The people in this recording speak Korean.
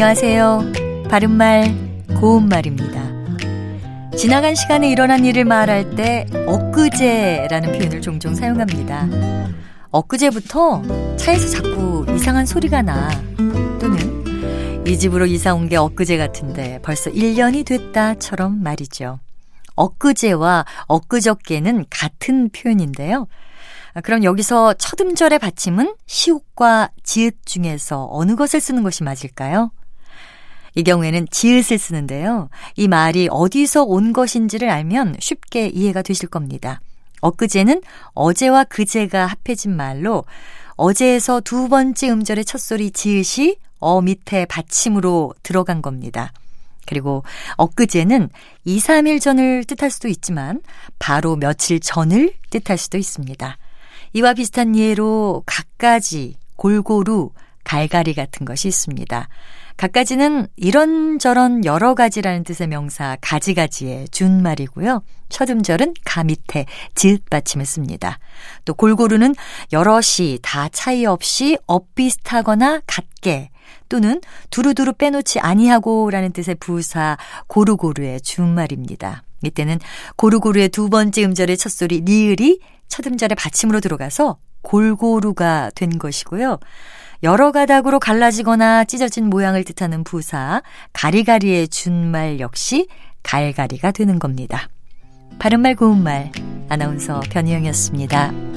안녕하세요. 바른말, 고운말입니다. 지나간 시간에 일어난 일을 말할 때 엊그제라는 표현을 종종 사용합니다. 엊그제부터 차에서 자꾸 이상한 소리가 나. 또는 이 집으로 이사 온 게 엊그제 같은데 벌써 1년이 됐다처럼 말이죠. 엊그제와 엊그저께는 같은 표현인데요. 아, 그럼 여기서 첫 음절의 받침은 시옷과 지읒 중에서 어느 것을 쓰는 것이 맞을까요? 이 경우에는 지읒을 쓰는데요. 이 말이 어디서 온 것인지를 알면 쉽게 이해가 되실 겁니다. 엊그제는 어제와 그제가 합해진 말로 어제에서 두 번째 음절의 첫 소리 지읒이 어 밑에 받침으로 들어간 겁니다. 그리고 엊그제는 2, 3일 전을 뜻할 수도 있지만 바로 며칠 전을 뜻할 수도 있습니다. 이와 비슷한 예로 갖가지, 골고루, 갈갈이 같은 것이 있습니다. 갖가지는 이런저런 여러 가지라는 뜻의 명사 가지가지의 준말이고요. 첫 음절은 가 밑에 지읒 받침을 씁니다. 또 골고루는 여럿이 다 차이 없이 엇비슷하거나 같게 또는 두루두루 빼놓지 아니하고라는 뜻의 부사 고루고루의 준말입니다. 이때는 고루고루의 두 번째 음절의 첫 소리 리을이 첫 음절의 받침으로 들어가서 골고루가 된 것이고요. 여러 가닥으로 갈라지거나 찢어진 모양을 뜻하는 부사 가리가리의 준말 역시 갈가리가 되는 겁니다. 바른말 고운말 아나운서 변희영이었습니다.